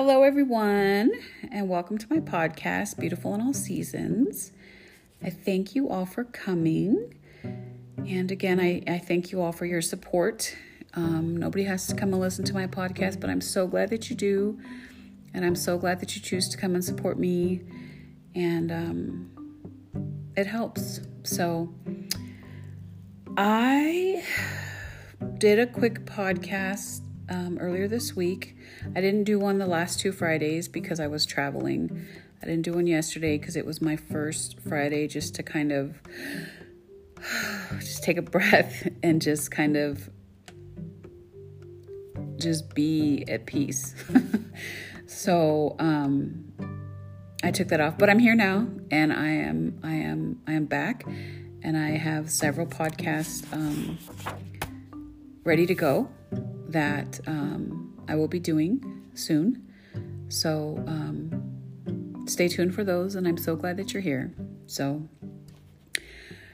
Hello, everyone, and welcome to my podcast, Beautiful in All Seasons. I thank you all for coming. And again, I, I thank you all for your support. Um, nobody has to come and listen to my podcast, but I'm so glad that you do. And I'm so glad that you choose to come and support me. And um, it helps. So I did a quick podcast um, earlier this week. I didn't do one the last two Fridays because I was traveling. I didn't do one yesterday because it was my first Friday just to kind of just take a breath and just kind of just be at peace. so um, I took that off, but I'm here now, and I am I am I am back, and I have several podcasts um, ready to go that um, I will be doing soon. So um, stay tuned for those, and I'm so glad that you're here. So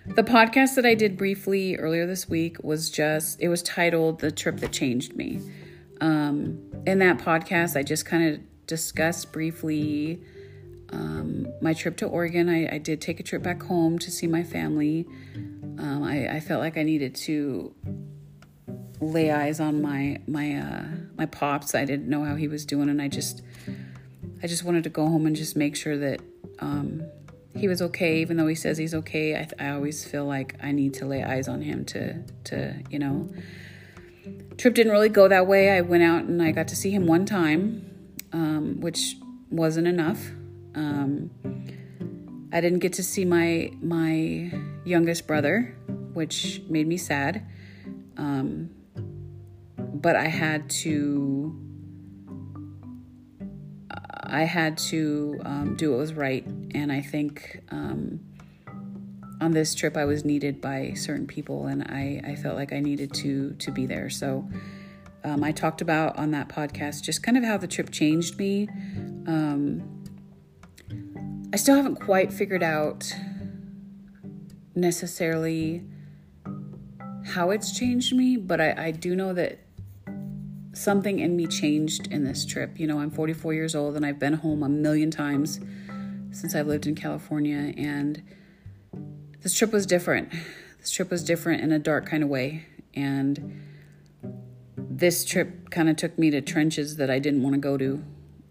the podcast that I did briefly earlier this week was just, it was titled The Trip That Changed Me. Um, in that podcast, I just kind of discussed briefly um, my trip to Oregon. I, I, did take a trip back home to see my family. Um, I, I, felt like I needed to lay eyes on my my uh, my pops. I didn't know how he was doing, and I just I just wanted to go home and just make sure that um, he was okay, even though he says he's okay. I, I always feel like I need to lay eyes on him to to you know. Trip didn't really go that way. I went out and I got to see him one time, um, which wasn't enough. Um, I didn't get to see my my youngest brother, which made me sad. Um, but I had to I had to um, do what was right, and I think um, on this trip I was needed by certain people, and I, I felt like I needed to to be there. So um, I talked about on that podcast just kind of how the trip changed me. Um, I still haven't quite figured out necessarily how it's changed me, but I, I do know that something in me changed in this trip. You know, I'm 44 years old and I've been home a million times since I've lived in California, and this trip was different. This trip was different in a dark kind of way, and this trip kind of took me to trenches that I didn't want to go to,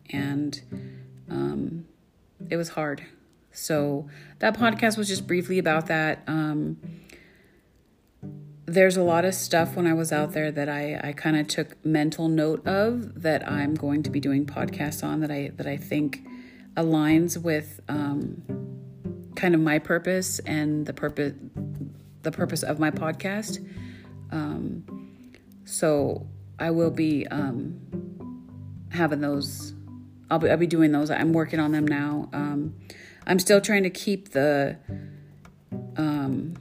and um, it was hard. So that podcast was just briefly about that. Um, there's a lot of stuff when I was out there that I, I kind of took mental note of that I'm going to be doing podcasts on that I that I think aligns with um, kind of my purpose and the purpose the purpose of my podcast. Um, so I will be um, having those. I'll be I'll be doing those. I'm working on them now. Um, I'm still trying to keep the um,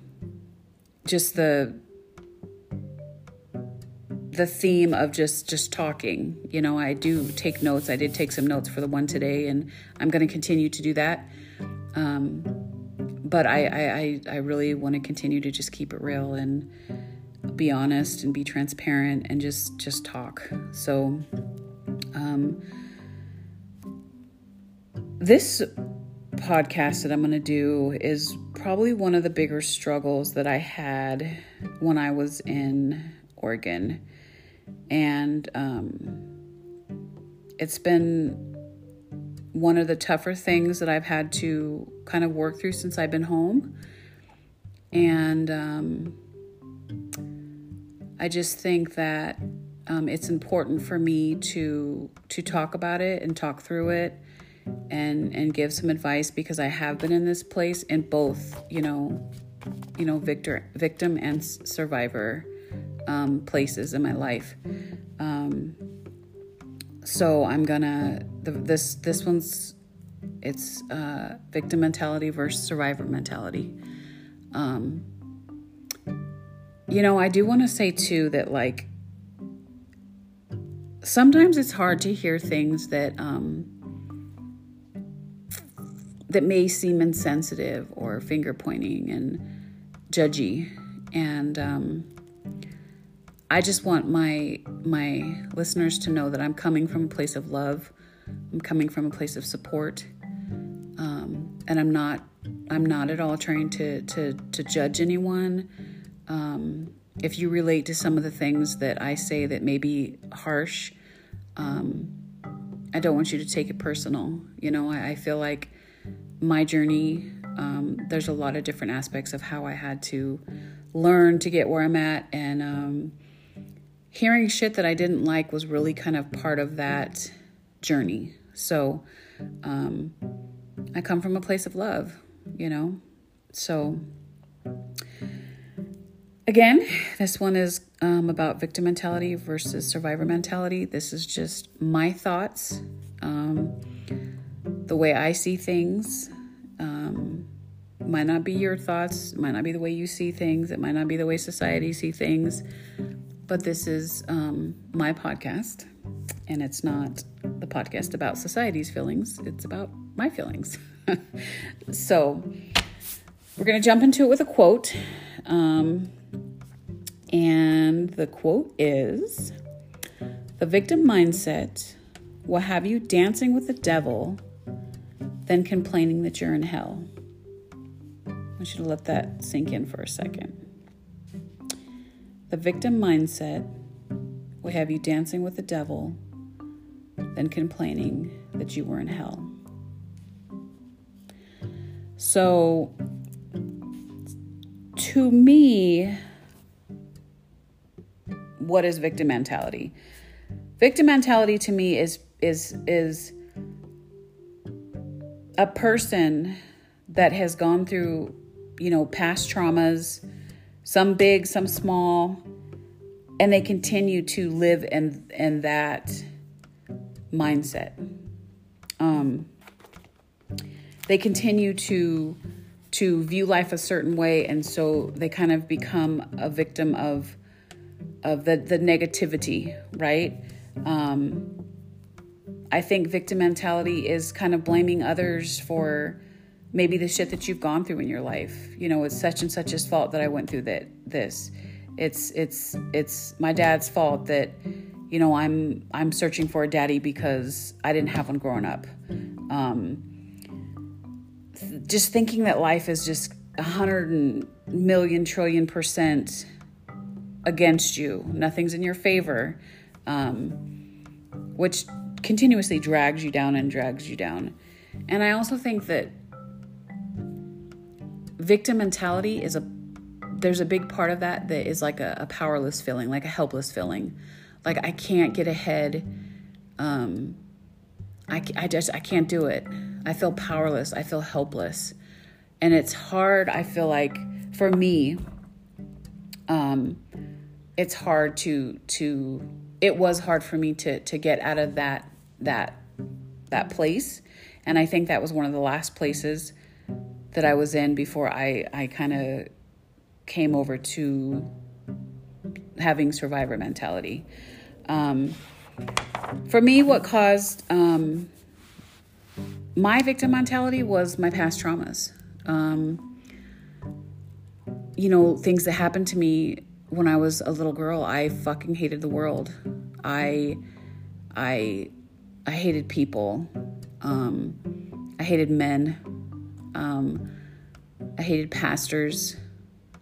just the the theme of just just talking. You know, I do take notes. I did take some notes for the one today, and I'm going to continue to do that. Um, but I, I, I really want to continue to just keep it real and be honest and be transparent and just just talk. So, um, this podcast that I'm going to do is probably one of the bigger struggles that I had when I was in Oregon and um, it's been one of the tougher things that I've had to kind of work through since I've been home. And um, I just think that um, it's important for me to to talk about it and talk through it and and give some advice because I have been in this place in both, you know, you know, victor, victim and survivor um, places in my life. Um, so I'm gonna the, this this one's it's uh, victim mentality versus survivor mentality. Um, you know, I do want to say too that like sometimes it's hard to hear things that um, that may seem insensitive or finger pointing and judgy, and um, I just want my my listeners to know that I'm coming from a place of love. I'm coming from a place of support. Um, and I'm not I'm not at all trying to to to judge anyone. Um, if you relate to some of the things that I say that may be harsh, um, I don't want you to take it personal. You know, I, I feel like my journey, um, there's a lot of different aspects of how I had to learn to get where I'm at. And um, hearing shit that I didn't like was really kind of part of that journey. So um, I come from a place of love, you know? So again, this one is um, about victim mentality versus survivor mentality. This is just my thoughts, um, the way I see things. Um, might not be your thoughts, might not be the way you see things, it might not be the way society see things, but this is um, my podcast, and it's not the podcast about society's feelings, it's about my feelings. so, we're going to jump into it with a quote. Um, and the quote is The victim mindset will have you dancing with the devil, then complaining that you're in hell. I want you to let that sink in for a second. The victim mindset will have you dancing with the devil, then complaining that you were in hell. So, to me, what is victim mentality? Victim mentality to me is is is a person that has gone through, you know, past traumas, some big, some small, and they continue to live in in that mindset. Um, they continue to to view life a certain way, and so they kind of become a victim of of the the negativity, right? Um, I think victim mentality is kind of blaming others for maybe the shit that you've gone through in your life. You know, it's such and such's fault that I went through that this. It's it's it's my dad's fault that you know I'm I'm searching for a daddy because I didn't have one growing up. Um, just thinking that life is just a hundred million trillion percent against you, nothing's in your favor, um, which continuously drags you down and drags you down. And I also think that victim mentality is a there's a big part of that that is like a, a powerless feeling, like a helpless feeling, like I can't get ahead. Um, I, I just I can't do it. I feel powerless. I feel helpless, and it's hard. I feel like for me, um, it's hard to to it was hard for me to to get out of that that that place and i think that was one of the last places that i was in before i i kind of came over to having survivor mentality um, for me what caused um, my victim mentality was my past traumas um, you know things that happened to me when I was a little girl, I fucking hated the world. I I I hated people. Um, I hated men. Um, I hated pastors,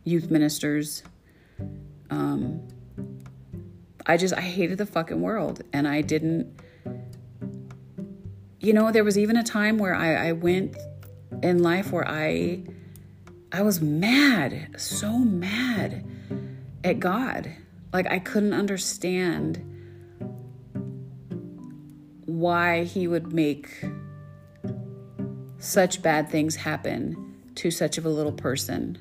youth ministers. Um, I just I hated the fucking world, and I didn't. You know, there was even a time where I, I went in life where I I was mad, so mad at God. Like I couldn't understand why he would make such bad things happen to such of a little person.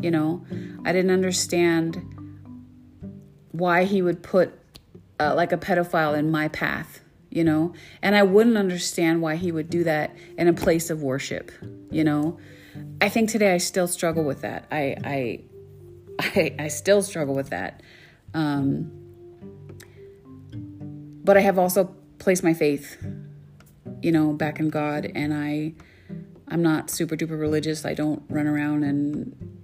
You know, I didn't understand why he would put uh, like a pedophile in my path, you know, and I wouldn't understand why he would do that in a place of worship, you know. I think today I still struggle with that. I I I, I still struggle with that. Um, but I have also placed my faith, you know, back in God, and I, I'm not super duper religious. I don't run around and,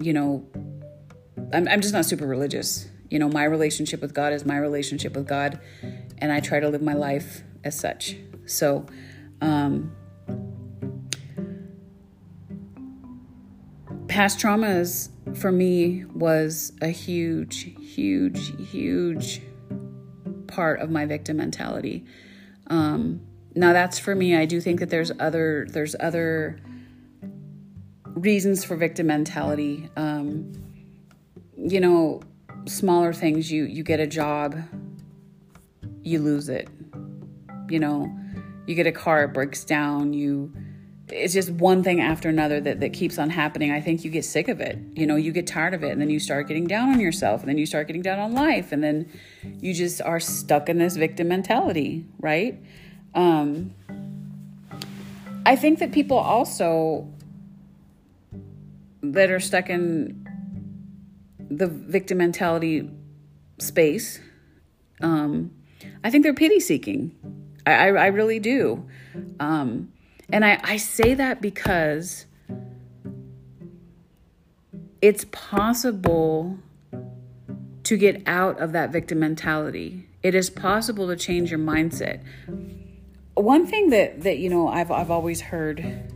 you know, I'm, I'm just not super religious. You know, my relationship with God is my relationship with God, and I try to live my life as such. So, um, past traumas for me was a huge, huge, huge part of my victim mentality. Um, now that's for me. I do think that there's other there's other reasons for victim mentality. Um, you know, smaller things. You you get a job, you lose it. You know, you get a car, it breaks down. You it's just one thing after another that, that keeps on happening. I think you get sick of it. You know, you get tired of it, and then you start getting down on yourself, and then you start getting down on life, and then you just are stuck in this victim mentality, right? Um, I think that people also that are stuck in the victim mentality space, um, I think they're pity seeking. I, I, I really do. Um, and I, I say that because it's possible to get out of that victim mentality. It is possible to change your mindset. One thing that, that you know I've I've always heard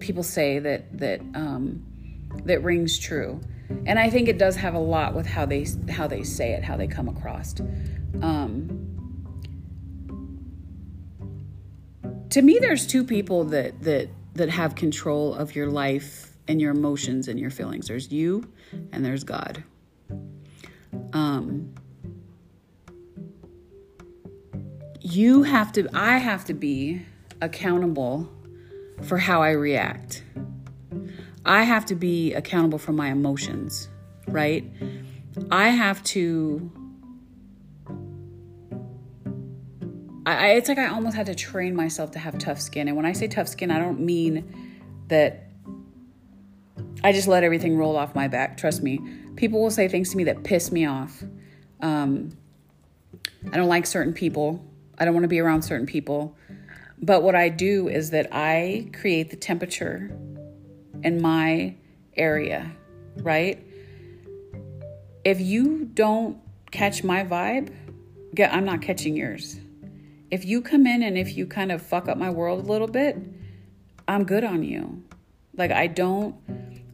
people say that that um, that rings true, and I think it does have a lot with how they how they say it, how they come across. Um, to me there's two people that that that have control of your life and your emotions and your feelings. There's you and there's god. Um you have to i have to be accountable for how i react. I have to be accountable for my emotions right? I have to I, it's like I almost had to train myself to have tough skin. And when I say tough skin, I don't mean that I just let everything roll off my back. Trust me. People will say things to me that piss me off. Um, I don't like certain people. I don't want to be around certain people. But what I do is that I create the temperature in my area, right? If you don't catch my vibe, I'm not catching yours if you come in and if you kind of fuck up my world a little bit, I'm good on you. Like, I don't,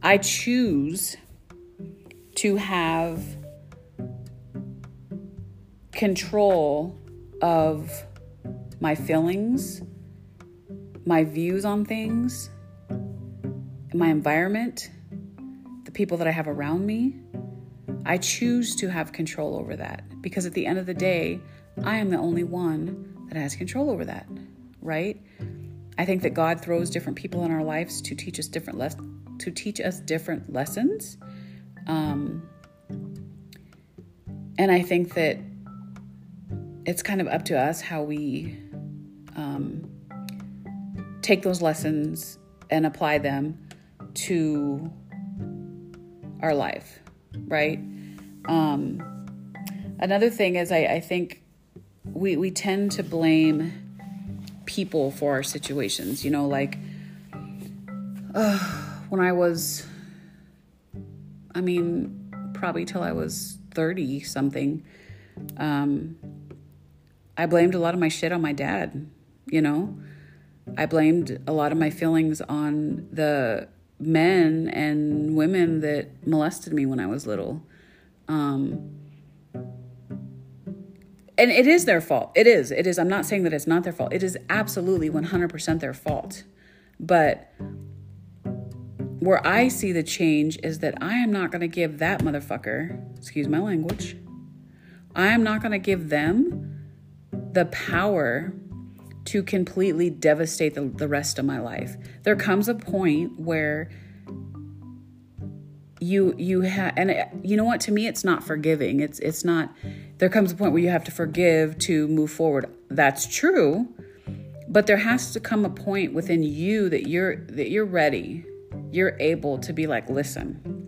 I choose to have control of my feelings, my views on things, my environment, the people that I have around me. I choose to have control over that because at the end of the day, I am the only one that has control over that, right? I think that God throws different people in our lives to teach us different les- to teach us different lessons. Um, and I think that it's kind of up to us how we um, take those lessons and apply them to our life, right? Um, another thing is, I, I think we we tend to blame people for our situations. You know, like uh, when I was, I mean, probably till I was thirty something. Um, I blamed a lot of my shit on my dad. You know, I blamed a lot of my feelings on the men and women that molested me when I was little. Um, and it is their fault. It is. It is. I'm not saying that it's not their fault. It is absolutely 100% their fault. But where I see the change is that I am not going to give that motherfucker, excuse my language, I am not going to give them the power to completely devastate the, the rest of my life. There comes a point where you you have and it, you know what to me it's not forgiving it's it's not there comes a point where you have to forgive to move forward. That's true but there has to come a point within you that you're that you're ready you're able to be like listen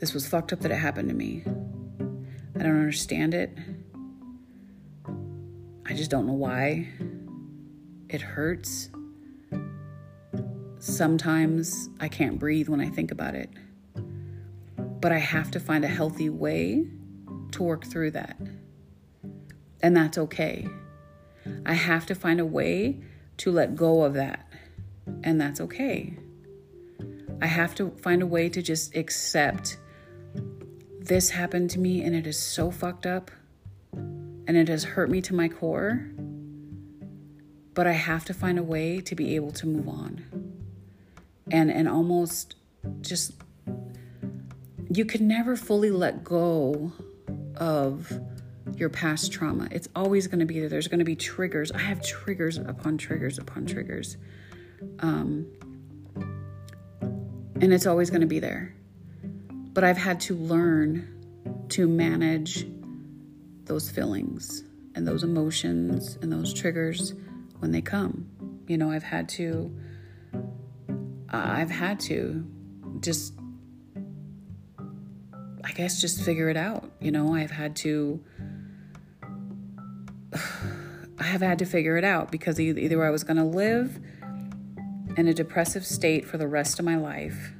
this was fucked up that it happened to me. I don't understand it. I just don't know why it hurts. Sometimes I can't breathe when I think about it. But I have to find a healthy way to work through that. And that's okay. I have to find a way to let go of that. And that's okay. I have to find a way to just accept this happened to me and it is so fucked up and it has hurt me to my core. But I have to find a way to be able to move on. And and almost just you can never fully let go of your past trauma. It's always going to be there. There's going to be triggers. I have triggers upon triggers upon triggers. Um, and it's always going to be there. But I've had to learn to manage those feelings and those emotions and those triggers when they come. You know, I've had to, I've had to just, I guess, just figure it out. You know, I've had to, I have had to figure it out because either I was going to live in a depressive state for the rest of my life.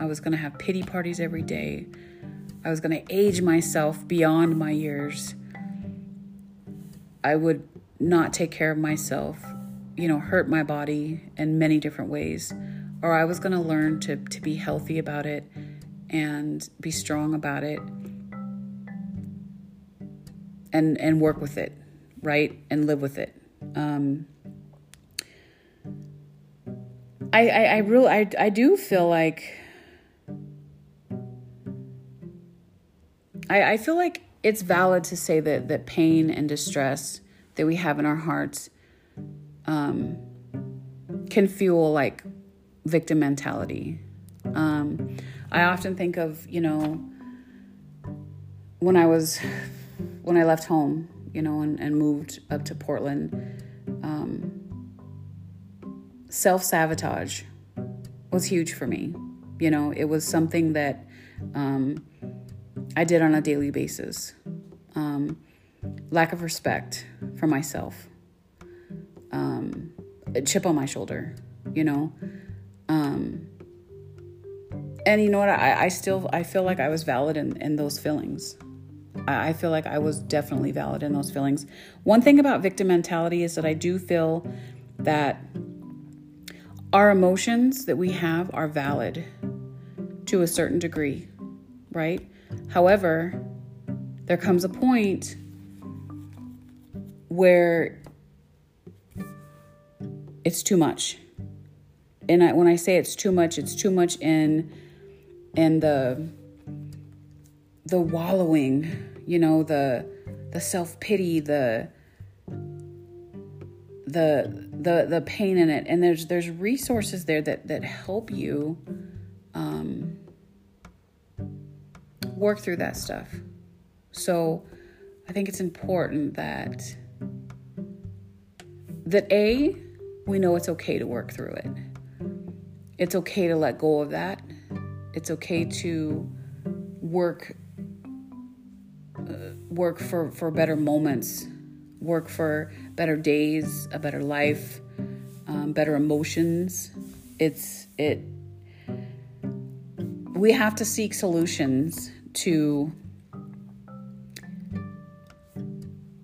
I was going to have pity parties every day. I was going to age myself beyond my years. I would not take care of myself, you know, hurt my body in many different ways. Or I was going to learn to, to be healthy about it and be strong about it and, and work with it, right? And live with it. Um, I, I, I really, I, I do feel like, I, I feel like it's valid to say that, that pain and distress that we have in our hearts um, can fuel like victim mentality. Um, I often think of, you know, when I was, when I left home, you know, and, and moved up to Portland, um, self sabotage was huge for me. You know, it was something that um, I did on a daily basis. Um, lack of respect for myself, um, a chip on my shoulder, you know. Um, and you know what? I, I still I feel like I was valid in, in those feelings. I, I feel like I was definitely valid in those feelings. One thing about victim mentality is that I do feel that our emotions that we have are valid to a certain degree, right? However, there comes a point where it's too much. And I, when I say it's too much, it's too much in in the the wallowing, you know, the the self-pity, the the the the pain in it. And there's there's resources there that that help you um, work through that stuff. So i think it's important that that a we know it's okay to work through it. It's okay to let go of that it's okay to work uh, work for for better moments work for better days, a better life, um, better emotions. It's it. We have to seek solutions to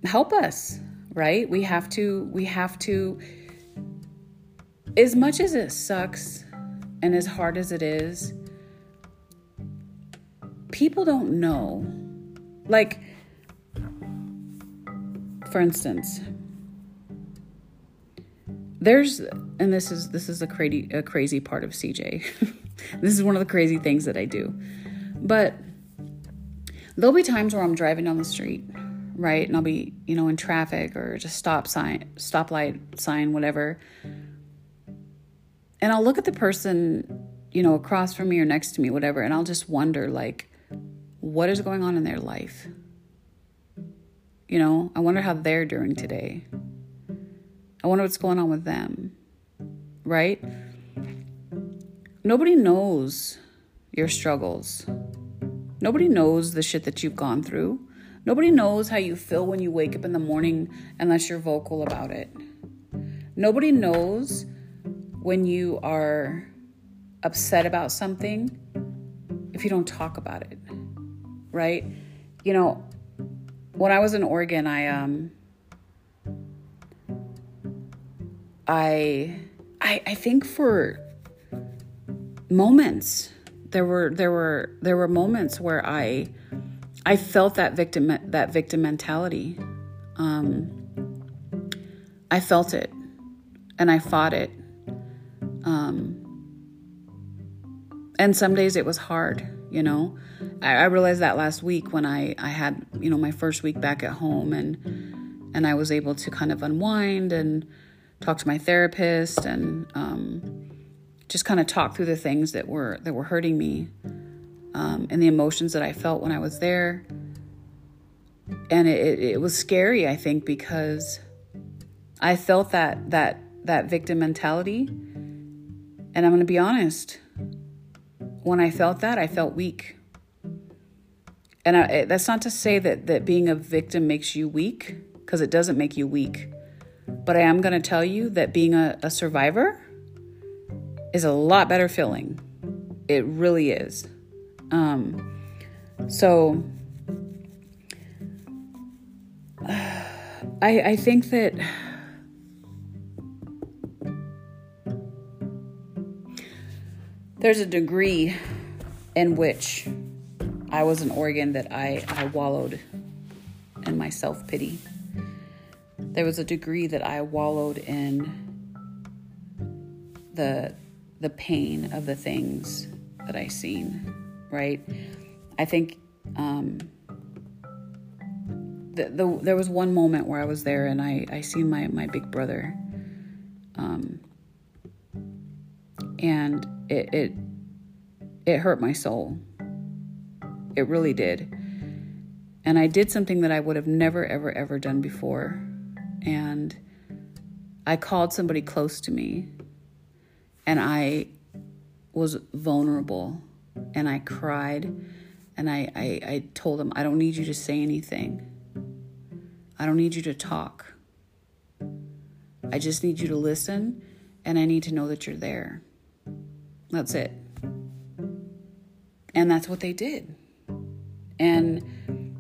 help us, right? We have to. We have to. As much as it sucks, and as hard as it is, people don't know. Like, for instance, there's and this is this is a crazy a crazy part of CJ. this is one of the crazy things that I do. But there'll be times where I'm driving down the street, right? And I'll be, you know, in traffic or just stop sign, stoplight sign, whatever. And I'll look at the person, you know, across from me or next to me, whatever, and I'll just wonder like what is going on in their life? You know, I wonder how they're doing today. I wonder what's going on with them, right? Nobody knows your struggles. Nobody knows the shit that you've gone through. Nobody knows how you feel when you wake up in the morning unless you're vocal about it. Nobody knows when you are upset about something if you don't talk about it, right? You know, when I was in Oregon, I um I I I think for moments there were there were there were moments where I I felt that victim that victim mentality. Um I felt it and I fought it. Um and some days it was hard, you know. I, I realized that last week when I, I had, you know, my first week back at home and and I was able to kind of unwind and talk to my therapist and um, just kind of talk through the things that were that were hurting me um, and the emotions that I felt when I was there. And it, it was scary, I think, because I felt that that that victim mentality. And I'm going to be honest, when I felt that, I felt weak. And I, that's not to say that, that being a victim makes you weak, because it doesn't make you weak. But I am going to tell you that being a, a survivor is a lot better feeling. It really is. Um, so I, I think that there's a degree in which I was an Oregon that I, I wallowed in my self pity. There was a degree that I wallowed in the the pain of the things that I seen. Right? I think um, the, the, there was one moment where I was there and I I seen my my big brother. Um, and it, it it hurt my soul. It really did. And I did something that I would have never, ever, ever done before. And I called somebody close to me and I was vulnerable and I cried and I, I, I told them, I don't need you to say anything. I don't need you to talk. I just need you to listen and I need to know that you're there. That's it. And that's what they did. And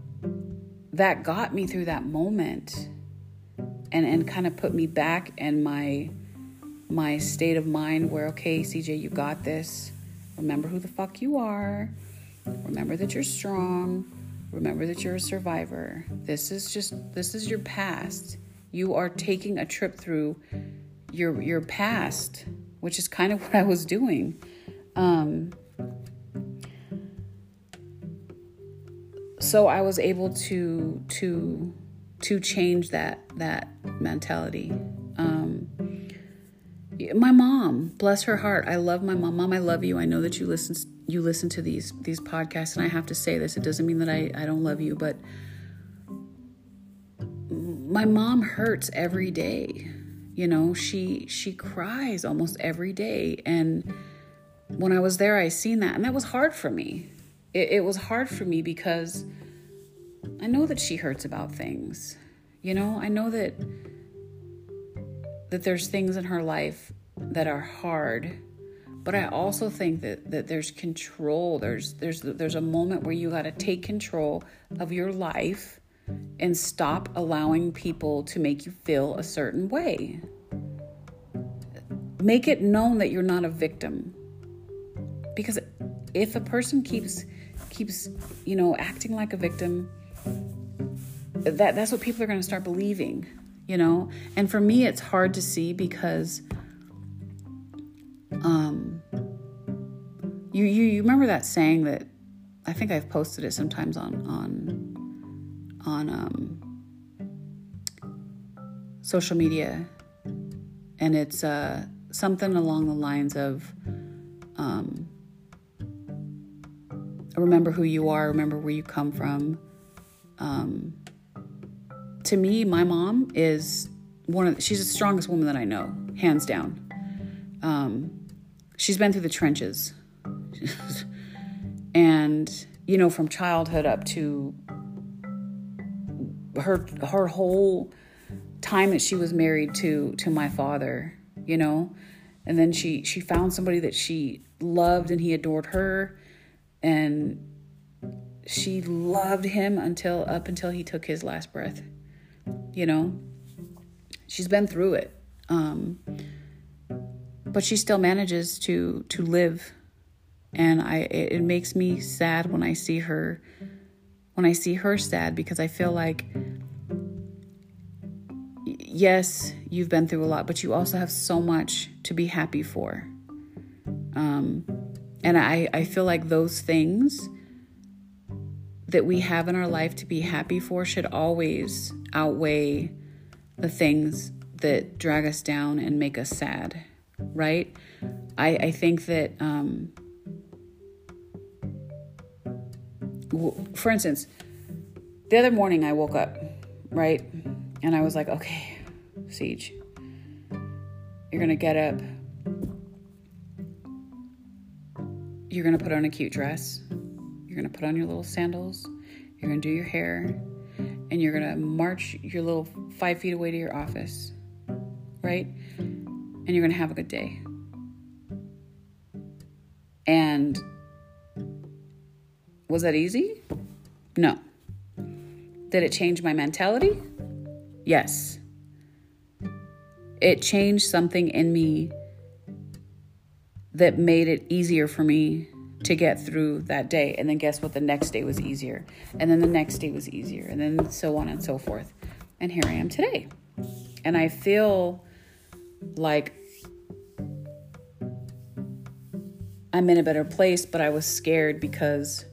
that got me through that moment and, and kind of put me back in my my state of mind where okay, CJ, you got this. Remember who the fuck you are. Remember that you're strong. Remember that you're a survivor. This is just this is your past. You are taking a trip through your your past, which is kind of what I was doing. Um, so I was able to to to change that that mentality. Um, my mom, bless her heart, I love my mom. Mom, I love you. I know that you listen you listen to these these podcasts, and I have to say this. It doesn't mean that I I don't love you, but my mom hurts every day. You know, she she cries almost every day, and when I was there, I seen that, and that was hard for me. It, it was hard for me because I know that she hurts about things. You know, I know that that there's things in her life that are hard, but I also think that that there's control. There's there's there's a moment where you got to take control of your life and stop allowing people to make you feel a certain way. Make it known that you're not a victim. Because if a person keeps keeps, you know, acting like a victim, that that's what people are going to start believing, you know? And for me it's hard to see because um you you, you remember that saying that I think I've posted it sometimes on on on um social media and it's uh something along the lines of um remember who you are, remember where you come from. Um, to me, my mom is one of the, she's the strongest woman that I know, hands down. Um, she's been through the trenches, and you know, from childhood up to her her whole time that she was married to to my father, you know, and then she she found somebody that she loved and he adored her and she loved him until up until he took his last breath. You know, she's been through it. Um, but she still manages to to live and I it, makes me sad when I see her when I see her sad because I feel like yes, you've been through a lot, but you also have so much to be happy for. Um, and I, I feel like those things that we have in our life to be happy for should always outweigh the things that drag us down and make us sad, right? I, I think that, um, for instance, the other morning I woke up, right? And I was like, okay, CJ, you're going to get up. You're going to put on a cute dress. You're going to put on your little sandals. You're going to do your hair. And you're going to march your little five feet away to your office, right? And you're going to have a good day. And was that easy? No. Did it change my mentality? Yes. It changed something in me that made it easier for me to get through that day. And then guess what? The next day was easier. And then the next day was easier. And then so on and so forth. And here I am today. And I feel like I'm in a better place, but I was scared because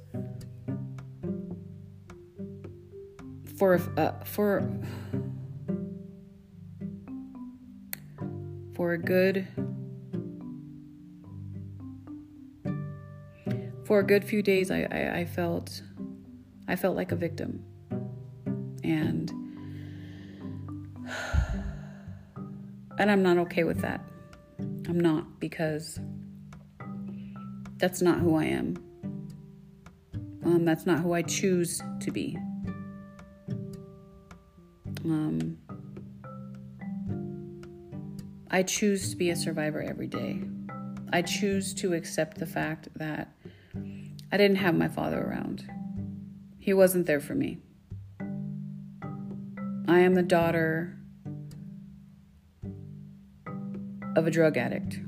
for uh, for for a good for a good few days I, I, I felt I felt like a victim. And and I'm not okay with that. I'm not because that's not who I am. Um, that's not who I choose to be. Um, I choose to be a survivor every day. I choose to accept the fact that I didn't have my father around. He wasn't there for me. I am the daughter of a drug addict.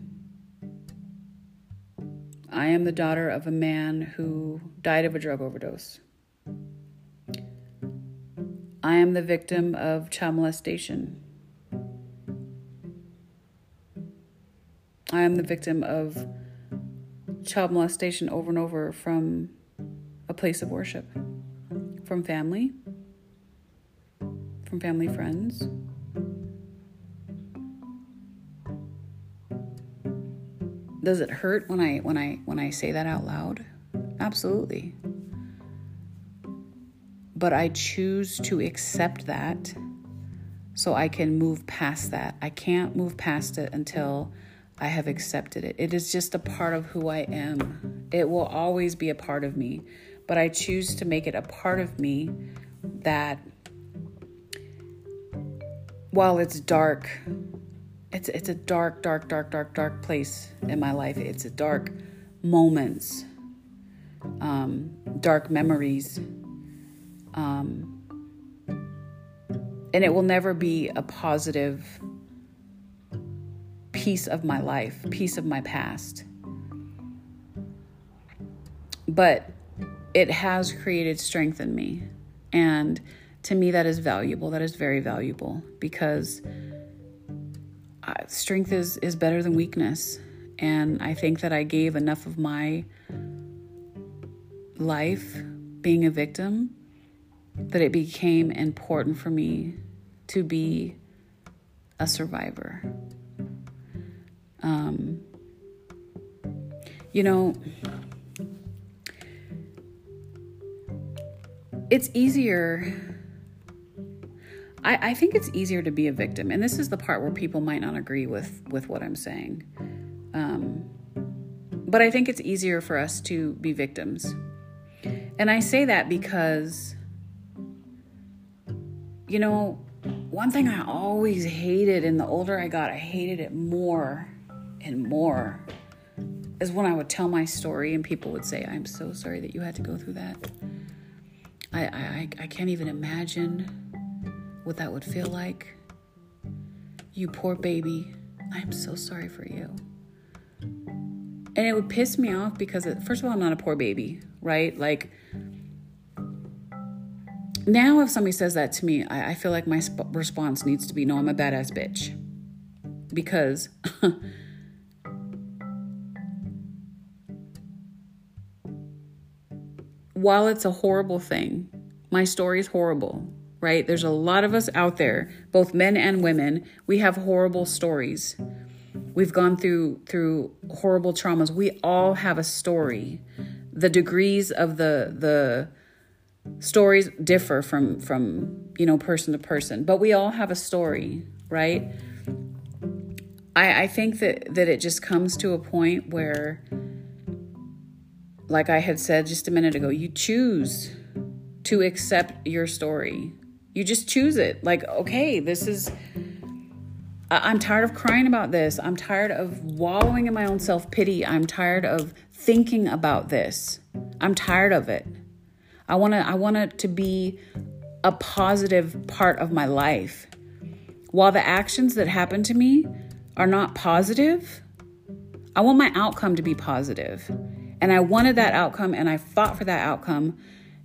I am the daughter of a man who died of a drug overdose. I am the victim of child molestation. I am the victim of child molestation over and over from a place of worship, from family, from family friends. Does it hurt when I when I when I say that out loud? Absolutely. But I choose to accept that so I can move past that. I can't move past it until I have accepted it. It is just a part of who I am. It will always be a part of me, but I choose to make it a part of me that while it's dark, it's it's a dark, dark, dark, dark, dark place in my life. It's a dark moments, um, dark memories, um, and it will never be a positive piece of my life, piece of my past. But it has created strength in me. And to me, that is valuable. That is very valuable because uh, strength is, is better than weakness. And I think that I gave enough of my life being a victim that it became important for me to be a survivor. Um, you know, it's easier. I, I think it's easier to be a victim, and this is the part where people might not agree with with what I'm saying. Um, but I think it's easier for us to be victims, and I say that because, you know, one thing I always hated, and the older I got, I hated it more and more is when I would tell my story and people would say, I'm so sorry that you had to go through that. I, I, I can't even imagine what that would feel like. You poor baby. I'm so sorry for you. And it would piss me off because, it, first of all, I'm not a poor baby, right? Like, now if somebody says that to me, I, I feel like my sp- response needs to be, no, I'm a badass bitch. Because while it's a horrible thing, my story is horrible, right? There's a lot of us out there, both men and women. We have horrible stories. We've gone through through horrible traumas. We all have a story. The degrees of the the stories differ from from you know person to person, but we all have a story, right? I I think that that it just comes to a point where like I had said just a minute ago, you choose to accept your story. You just choose it. Like, okay, this is. I'm tired of crying about this. I'm tired of wallowing in my own self pity. I'm tired of thinking about this. I'm tired of it. I want to I want it to be a positive part of my life. While the actions that happen to me are not positive, I want my outcome to be positive. And I wanted that outcome and I fought for that outcome.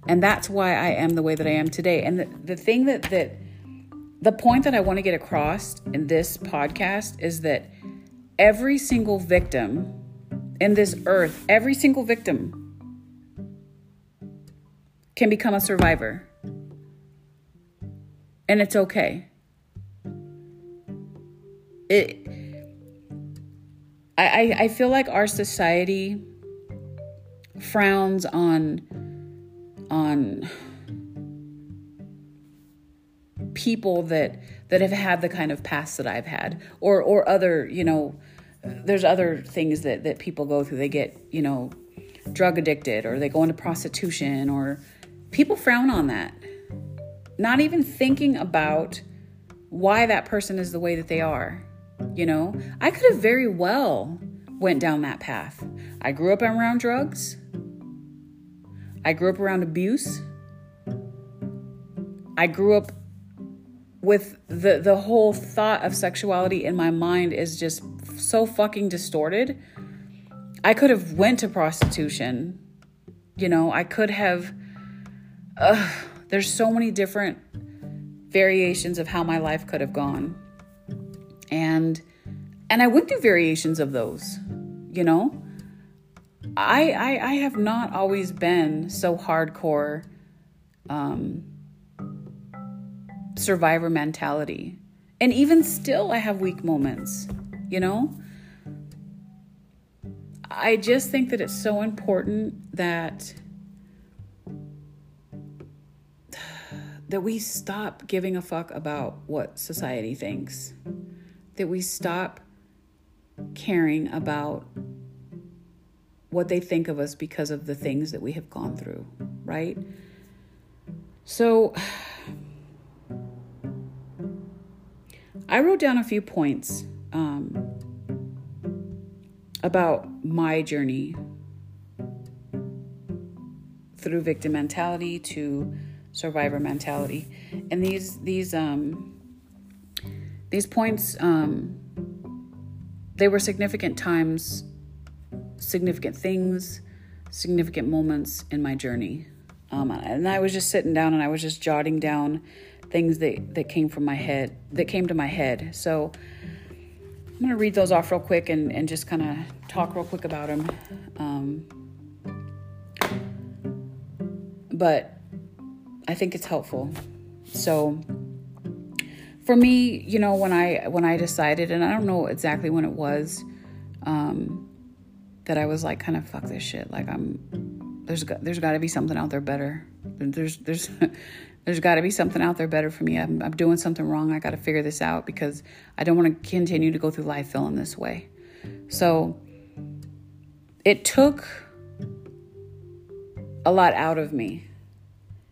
And that's why I am the way that I am today. And the, the thing that, that, the point that I want to get across in this podcast is that every single victim in this earth, every single victim can become a survivor. And it's okay. It I, I feel like our society frowns on on people that that have had the kind of past that I've had or or other, you know, there's other things that that people go through. They get, you know, drug addicted or they go into prostitution or people frown on that. Not even thinking about why that person is the way that they are. You know, I could have very well went down that path. I grew up around drugs. I grew up around abuse. I grew up with the the whole thought of sexuality in my mind is just so fucking distorted. I could have went to prostitution. You know, I could have uh, there's so many different variations of how my life could have gone. And and I went through variations of those, you know? I, I, I have not always been so hardcore um, survivor mentality. And even still, I have weak moments, you know? I just think that it's so important that that we stop giving a fuck about what society thinks. That we stop caring about what they think of us because of the things that we have gone through, right? So I wrote down a few points um, about my journey through victim mentality to survivor mentality, and these these um, these points um, they were significant times significant things, significant moments in my journey. Um, and I was just sitting down and I was just jotting down things that, that came from my head, that came to my head. So I'm going to read those off real quick and, and just kind of talk real quick about them. Um, but I think it's helpful. So for me, you know, when I when I decided, and I don't know exactly when it was, um, that I was like, kind of fuck this shit. Like I'm, there's there's got to be something out there better. There's there's there's got to be something out there better for me. I'm I'm doing something wrong. I got to figure this out because I don't want to continue to go through life feeling this way. So it took a lot out of me,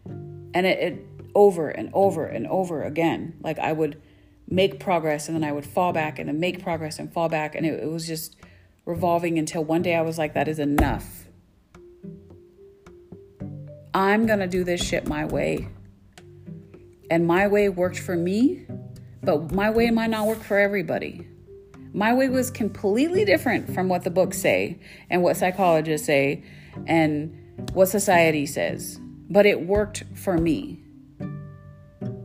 and it, it over and over and over again. Like I would make progress and then I would fall back and then make progress and fall back, and it, it was just revolving until one day I was like, that is enough. I'm going to do this shit my way. And my way worked for me, but my way might not work for everybody. My way was completely different from what the books say and what psychologists say and what society says. But it worked for me.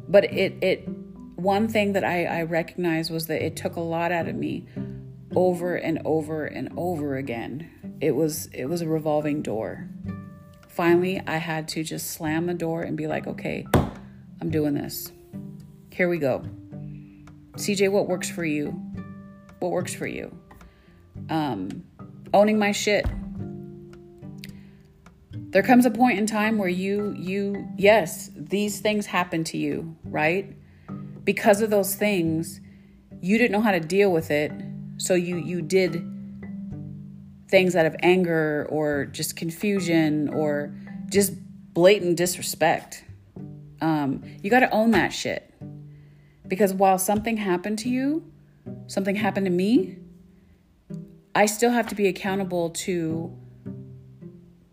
But it it one thing that I, I recognized was that it took a lot out of me over and over and over again. It was it was a revolving door. Finally, I had to just slam the door and be like, okay, I'm doing this. Here we go. CJ, what works for you? What works for you? Um, owning my shit. There comes a point in time where you you yes, these things happen to you, right? Because of those things, you didn't know how to deal with it, so you you did things out of anger or just confusion or just blatant disrespect. Um, you got to own that shit. Because while something happened to you, something happened to me, I still have to be accountable to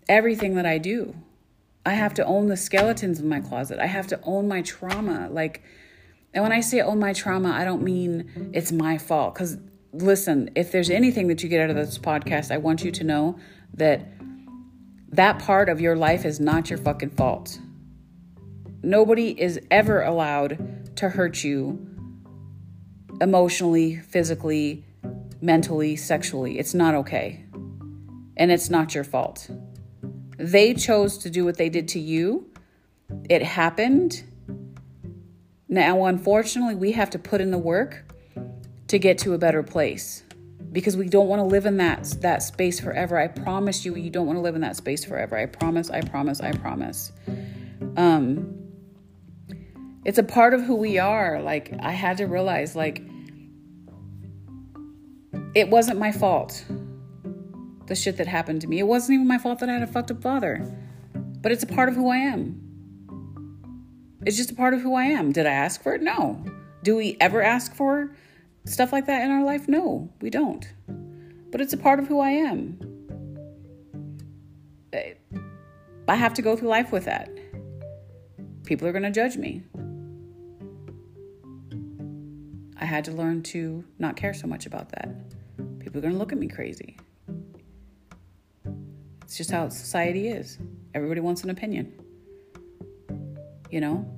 everything that I do. I have to own the skeletons in my closet. I have to own my trauma. Like, and when I say own my trauma, I don't mean it's my fault. Because listen, if there's anything that you get out of this podcast, I want you to know that that part of your life is not your fucking fault. Nobody is ever allowed to hurt you emotionally, physically, mentally, sexually. It's not okay. And it's not your fault. They chose to do what they did to you. It happened. Now, unfortunately, we have to put in the work to get to a better place because we don't want to live in that that space forever. I promise you you don't want to live in that space forever. I promise, I promise, I promise. Um it's a part of who we are. Like I had to realize like it wasn't my fault. The shit that happened to me. It wasn't even my fault that I had a fucked up father. But it's a part of who I am. It's just a part of who I am. Did I ask for it? No. Do we ever ask for stuff like that in our life? No, we don't. But it's a part of who I am. I have to go through life with that. People are going to judge me. I had to learn to not care so much about that. People are going to look at me crazy. It's just how society is. Everybody wants an opinion. You know?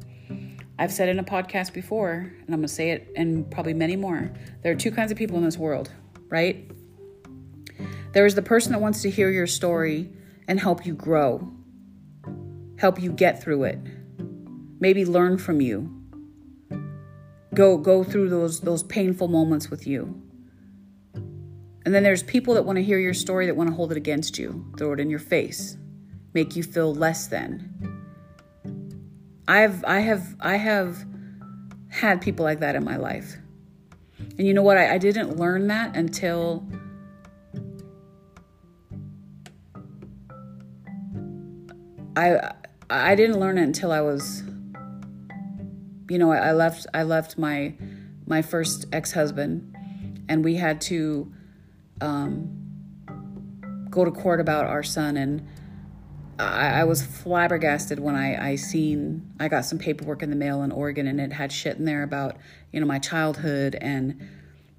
I've said in a podcast before, and I'm going to say it and probably many more. There are two kinds of people in this world, right? There is the person that wants to hear your story and help you grow, help you get through it, maybe learn from you, go go through those those painful moments with you. And then there's people that want to hear your story that want to hold it against you, throw it in your face, make you feel less than I've I have I have had people like that in my life. And you know what? I, I didn't learn that until I I didn't learn it until I was you know, I, I left I left my my first ex-husband and we had to um, go to court about our son and I, I, was flabbergasted when I, I seen I got some paperwork in the mail in Oregon and it had shit in there about you know my childhood and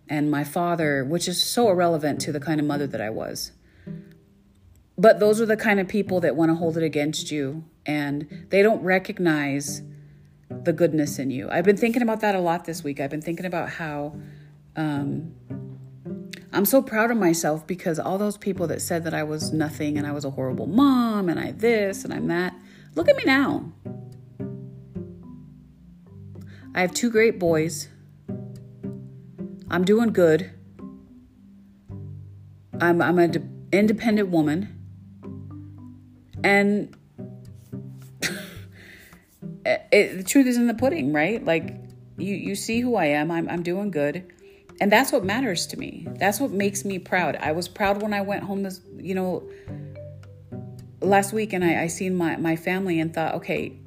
and my father, which is so irrelevant to the kind of mother that I was. But those are the kind of people that want to hold it against you and they don't recognize the goodness in you. I've been thinking about that a lot this week. I've been thinking about how um, I'm so proud of myself because all those people that said that I was nothing and I was a horrible mom and I this and I'm that, look at me now. I have two great boys. I'm doing good. I'm I'm an de- independent woman. And it, the truth is in the pudding, right? Like you you see who I am. I'm I'm doing good. And that's what matters to me. That's what makes me proud. I was proud when I went home this, you know, last week and I, I seen my, my family and thought, okay,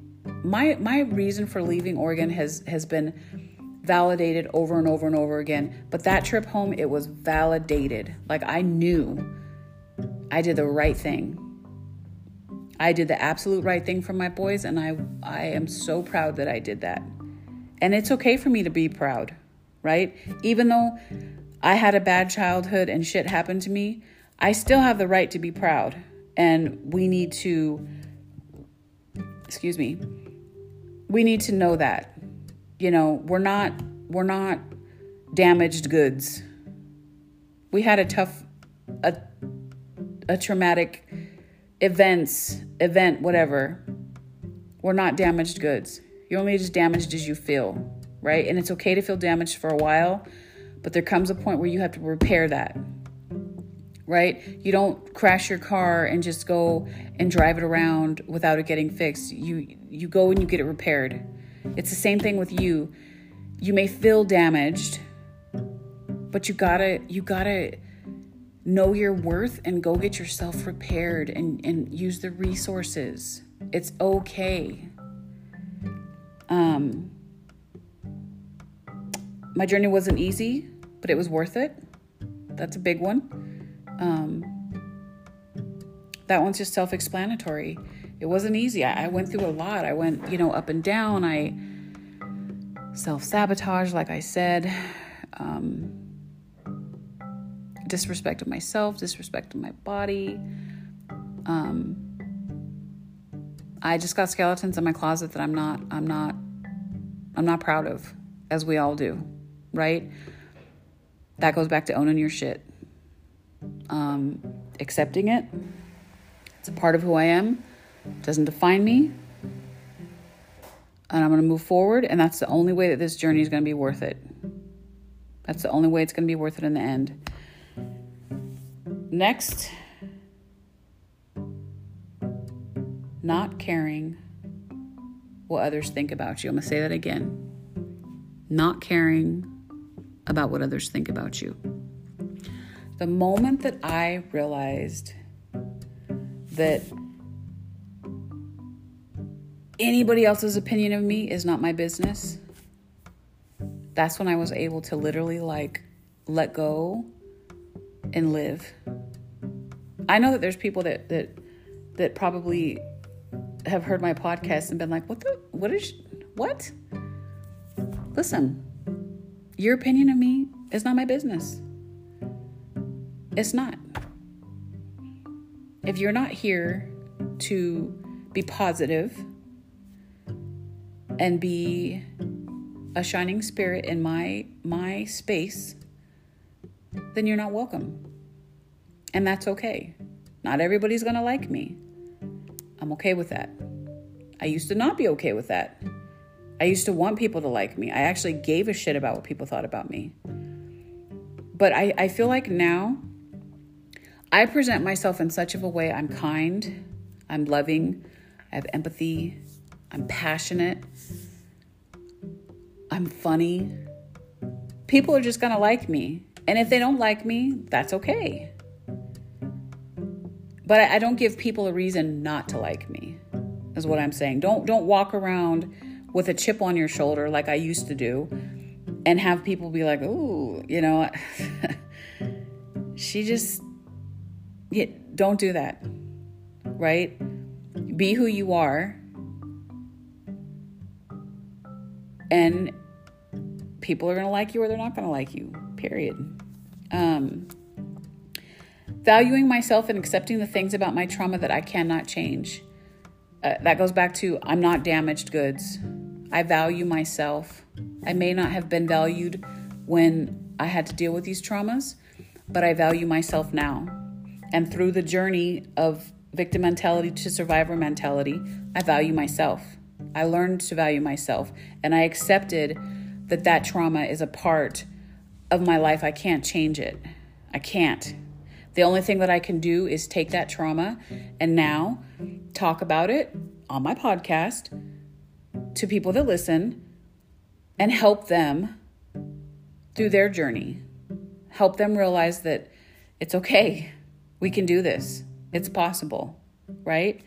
my my reason for leaving Oregon has has been validated over and over and over again. But that trip home, it was validated. Like I knew I did the right thing. I did the absolute right thing for my boys, and I, I am so proud that I did that. And it's okay for me to be proud, right? Even though I had a bad childhood and shit happened to me, I still have the right to be proud. And we need to, excuse me, we need to know that. You know, we're not, we're not damaged goods. We had a tough, a, a traumatic events, event, whatever. We're not damaged goods. You're only as damaged as you feel, right? And it's okay to feel damaged for a while, but there comes a point where you have to repair that right? You don't crash your car and just go and drive it around without it getting fixed. You you go and you get it repaired. It's the same thing with you. You may feel damaged, but you gotta you gotta know your worth and go get yourself repaired and, and use the resources. It's okay. Um my journey wasn't easy, but it was worth it. That's a big one. Um, that one's just self explanatory. It wasn't easy. I, I went through a lot. I went, you know, up and down. I self sabotage, like I said, um, disrespect of myself, disrespect of my body. Um, I just got skeletons in my closet that I'm not, I'm not, I'm not proud of, as we all do, right? That goes back to owning your shit um, accepting it. It's a part of who I am, it doesn't define me. And I'm going to move forward, and that's the only way that this journey is going to be worth it. That's the only way it's going to be worth it in the end. Next, not caring what others think about you. I'm going to say that again. Not caring about what others think about you the moment that I realized that anybody else's opinion of me is not my business, that's when I was able to literally like let go and live. I know that there's people that that that probably have heard my podcast and been like, "What the what is what?" Listen. Your opinion of me is not my business. It's not. If you're not here to be positive and be a shining spirit in my my space, then you're not welcome. And that's okay. Not everybody's going to like me. I'm okay with that. I used to not be okay with that. I used to want people to like me. I actually gave a shit about what people thought about me. But I, I feel like now I present myself in such of a way I'm kind, I'm loving, I have empathy, I'm passionate, I'm funny. People are just to like me. And if they don't like me, that's okay. But I, don't give people a reason not to like me. Is what I'm saying. Don't don't walk around with a chip on your shoulder like I used to do and have people be like, "Ooh, you know, she just yeah, don't do that. Right? Be who you are. And people are going to like you or they're not going to like you. Period. Um, valuing myself and accepting the things about my trauma that I cannot change. Uh, that goes back to I'm not damaged goods. I value myself. I may not have been valued when I had to deal with these traumas, but I value myself now. And through the journey of victim mentality to survivor mentality, I value myself. I learned to value myself and I accepted that that trauma is a part of my life. I can't change it. I can't. The only thing that I can do is take that trauma and now talk about it on my podcast to people that listen and help them through their journey. Help them realize that it's okay we can do this. It's possible, right?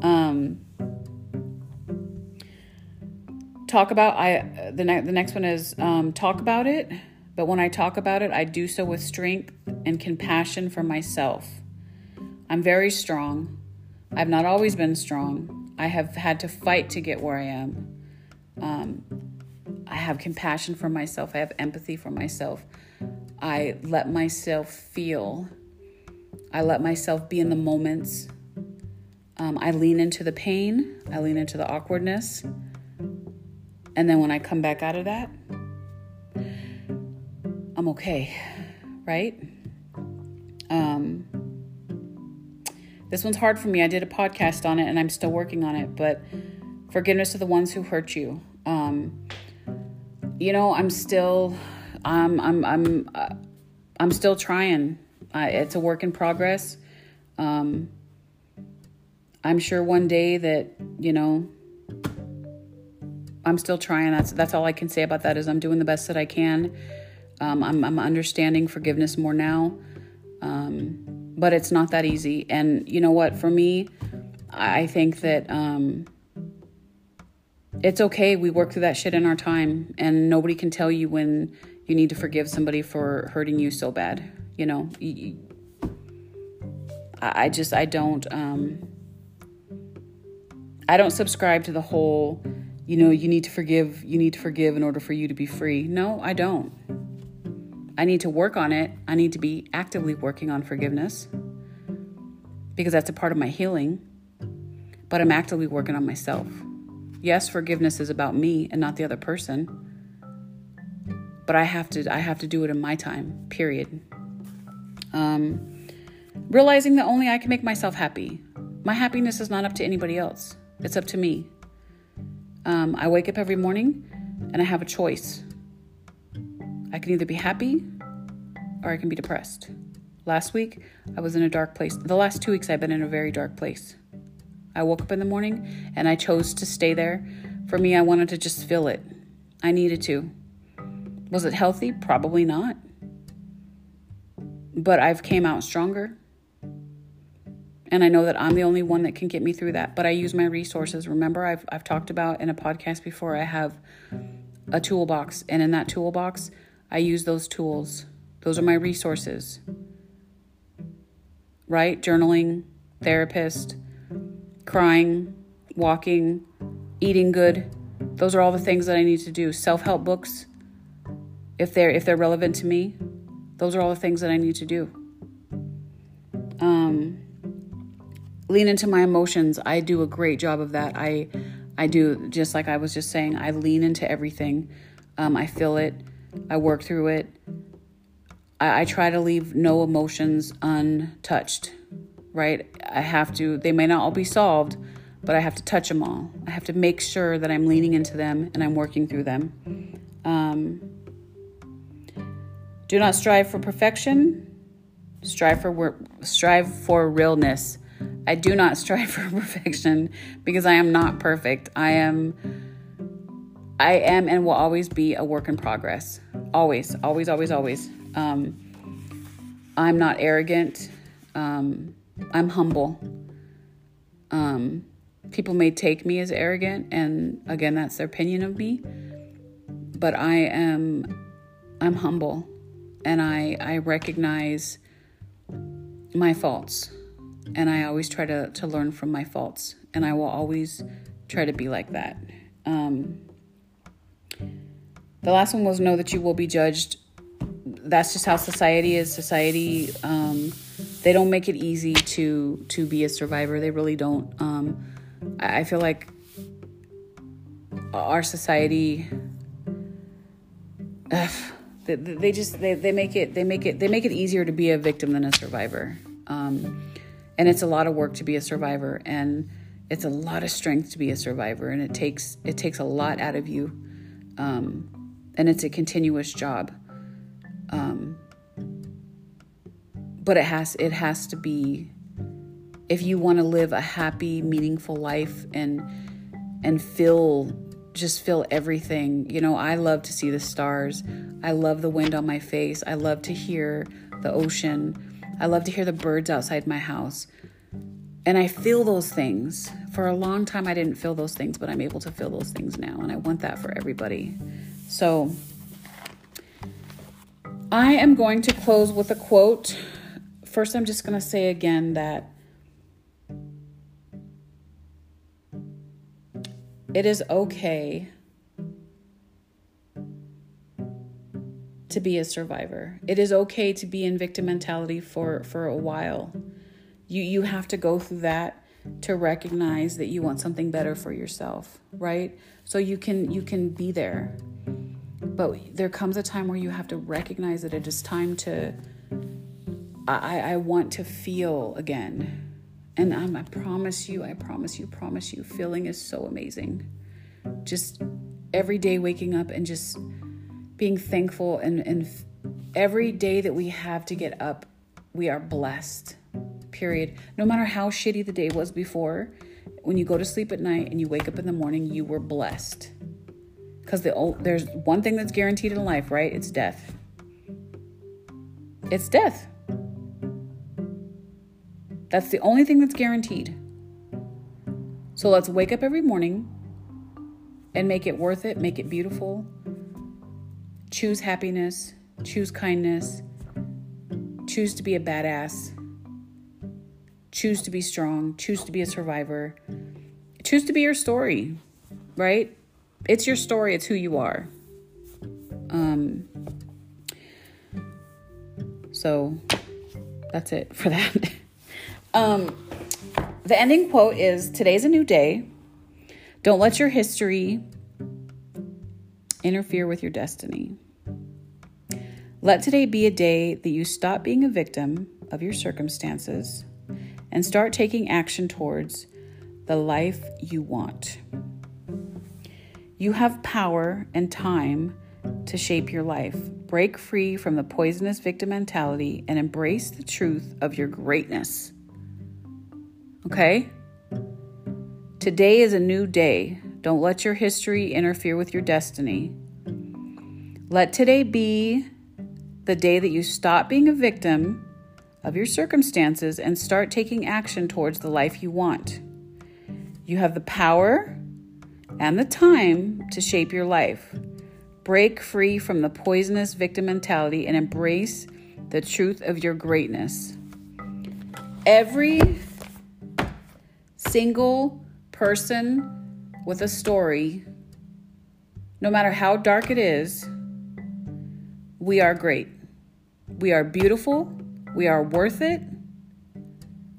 Um, talk about I the next the next one is um, talk about it, but when I talk about it, I do so with strength and compassion for myself. I'm very strong. I've not always been strong. I have had to fight to get where I am. Um, I have compassion for myself. I have empathy for myself. I let myself feel. I let myself be in the moments. Um, I lean into the pain. I lean into the awkwardness. And then when I come back out of that, I'm okay, right? Um, this one's hard for me. I did a podcast on it and I'm still working on it, but forgiveness to the ones who hurt you. Um, you know, I'm still, I'm, I'm, I'm, uh, I'm still trying. Uh, it's a work in progress. Um, I'm sure one day that you know I'm still trying. That's that's all I can say about that. Is I'm doing the best that I can. Um, I'm, I'm understanding forgiveness more now, um, but it's not that easy. And you know what? For me, I think that um, it's okay. We work through that shit in our time, and nobody can tell you when you need to forgive somebody for hurting you so bad. You know, I, just I don't um, I don't subscribe to the whole you know, you need to forgive, you need to forgive in order for you to be free. No, I don't. I need to work on it. I need to be actively working on forgiveness because that's a part of my healing. But I'm actively working on myself. Yes, forgiveness is about me and not the other person. But I have to I have to do it in my time. Period. Um, realizing that only I can make myself happy. My happiness is not up to anybody else. It's up to me. Um, I wake up every morning and I have a choice. I can either be happy or I can be depressed. Last week, I was in a dark place. The last two weeks, I've been in a very dark place. I woke up in the morning and I chose to stay there. For me, I wanted to just feel it. I needed to. Was it healthy? Probably not. But I've came out stronger. And I know that I'm the only one that can get me through that. But I use my resources. Remember, I've, I've talked about in a podcast before, I have a toolbox. And in that toolbox, I use those tools. Those are my resources. Right? Journaling, therapist, crying, walking, eating good. Those are all the things that I need to do. Self-help books, if they're if they're relevant to me, those are all the things that I need to do. Um lean into my emotions. I do a great job of that. I I do just like I was just saying. I lean into everything. Um, I feel it. I work through it. I, I try to leave no emotions untouched. Right? I have to. They may not all be solved, but I have to touch them all. I have to make sure that I'm leaning into them and I'm working through them. Um, do not strive for perfection. Strive for strive for realness. I do not strive for perfection because I am not perfect. I am I am and will always be a work in progress. Always, always, always, always. Um, I'm not arrogant. Um, I'm humble. Um, people may take me as arrogant, and again, that's their opinion of me. But I am, I'm humble, and I I recognize my faults and I always try to, to learn from my faults, and I will always try to be like that. Um, the last one was know that you will be judged. That's just how society is. Society, um, they don't make it easy to to be a survivor. They really don't. Um, I, feel like our society. Ugh, they, they just they, they make it they make it they make it easier to be a victim than a survivor. Um, and it's a lot of work to be a survivor and it's a lot of strength to be a survivor and it takes it takes a lot out of you um, and it's a continuous job um, but it has it has to be if you want to live a happy meaningful life and and feel just feel everything you know i love to see the stars i love the wind on my face i love to hear the ocean I love to hear the birds outside my house. And I feel those things. For a long time, I didn't feel those things, but I'm able to feel those things now. And I want that for everybody. So I am going to close with a quote. First, I'm just going to say again that it is okay to be a survivor. It is okay to be in victim mentality for for a while. You you have to go through that to recognize that you want something better for yourself, right? So you can you can be there. But there comes a time where you have to recognize that it is time to I, I want to feel again. And I'm, I promise you, I promise you, promise you, feeling is so amazing. Just every day waking up and just being thankful and, and every day that we have to get up, we are blessed. Period. No matter how shitty the day was before, when you go to sleep at night and you wake up in the morning, you were blessed. Because the there's one thing that's guaranteed in life, right? It's death. It's death. That's the only thing that's guaranteed. So let's wake up every morning and make it worth it, make it beautiful, Choose happiness, choose kindness, choose to be a badass, choose to be strong, choose to be a survivor, choose to be your story, right? It's your story, it's who you are. Um, so that's it for that. um, the ending quote is Today's a new day. Don't let your history interfere with your destiny. Let today be a day that you stop being a victim of your circumstances and start taking action towards the life you want. You have power and time to shape your life. Break free from the poisonous victim mentality and embrace the truth of your greatness. Okay? Today is a new day. Don't let your history interfere with your destiny. Let today be the day that you stop being a victim of your circumstances and start taking action towards the life you want. You have the power and the time to shape your life. Break free from the poisonous victim mentality and embrace the truth of your greatness. Every single person with a story, no matter how dark it is, we are great. We are beautiful. We are worth it.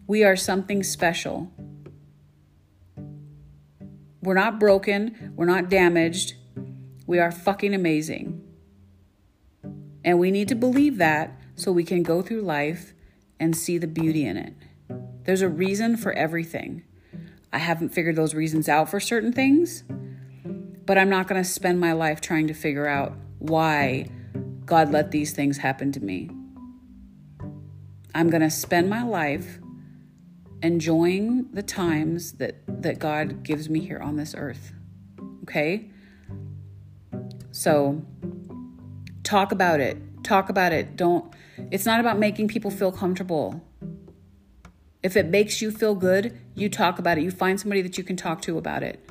We are something special. We're not broken. We're not damaged. We are fucking amazing. And we need to believe that so we can go through life and see the beauty in it. There's a reason for everything. I haven't figured those reasons out for certain things, but I'm not going to spend my life trying to figure out why God let these things happen to me. I'm going to spend my life enjoying the times that, that God gives me here on this earth. Okay? So, talk about it. Talk about it. Don't, it's not about making people feel comfortable. If it makes you feel good, you talk about it. You find somebody that you can talk to about it.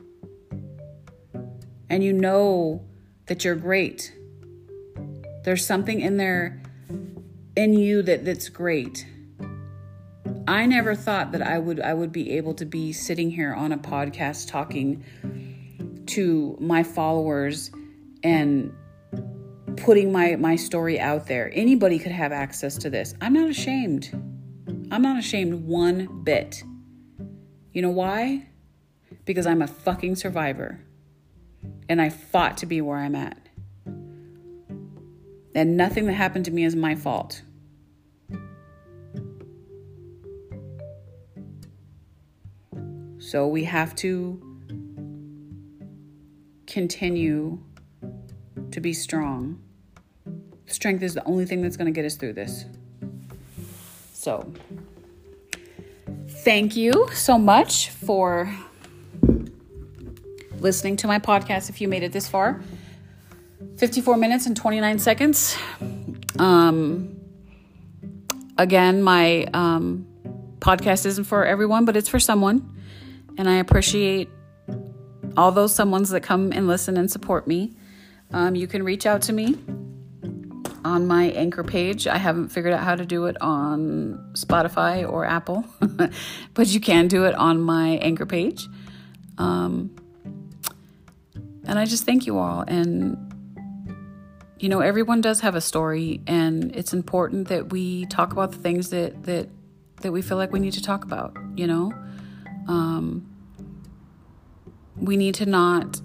And you know that you're great there's something in there in you that that's great. I never thought that I would I would be able to be sitting here on a podcast talking to my followers and putting my my story out there. Anybody could have access to this. I'm not ashamed. I'm not ashamed one bit. You know why? Because I'm a fucking survivor. And I fought to be where I'm at and nothing that happened to me is my fault. So we have to continue to be strong. Strength is the only thing that's going to get us through this. So, thank you so much for listening to my podcast if you made it this far. 54 minutes and 29 seconds. Um, again, my um, podcast isn't for everyone, but it's for someone. And I appreciate all those someones that come and listen and support me. Um, you can reach out to me on my anchor page. I haven't figured out how to do it on Spotify or Apple, but you can do it on my anchor page. Um, and I just thank you all. And, you know, everyone does have a story, and it's important that we talk about the things that, that, that we feel like we need to talk about, you know? Um, we need to not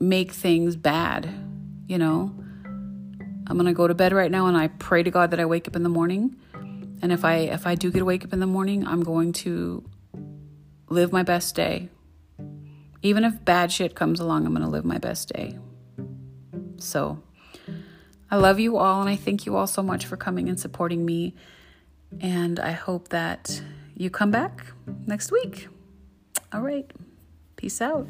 make things bad, you know? I'm going to go to bed right now and I pray to God that I wake up in the morning. And if I if I do get wake up in the morning, I'm going to live my best day. Even if bad shit comes along, I'm going to live my best day. So, I love you all and I thank you all so much for coming and supporting me. And I hope that you come back next week. All right. Peace out.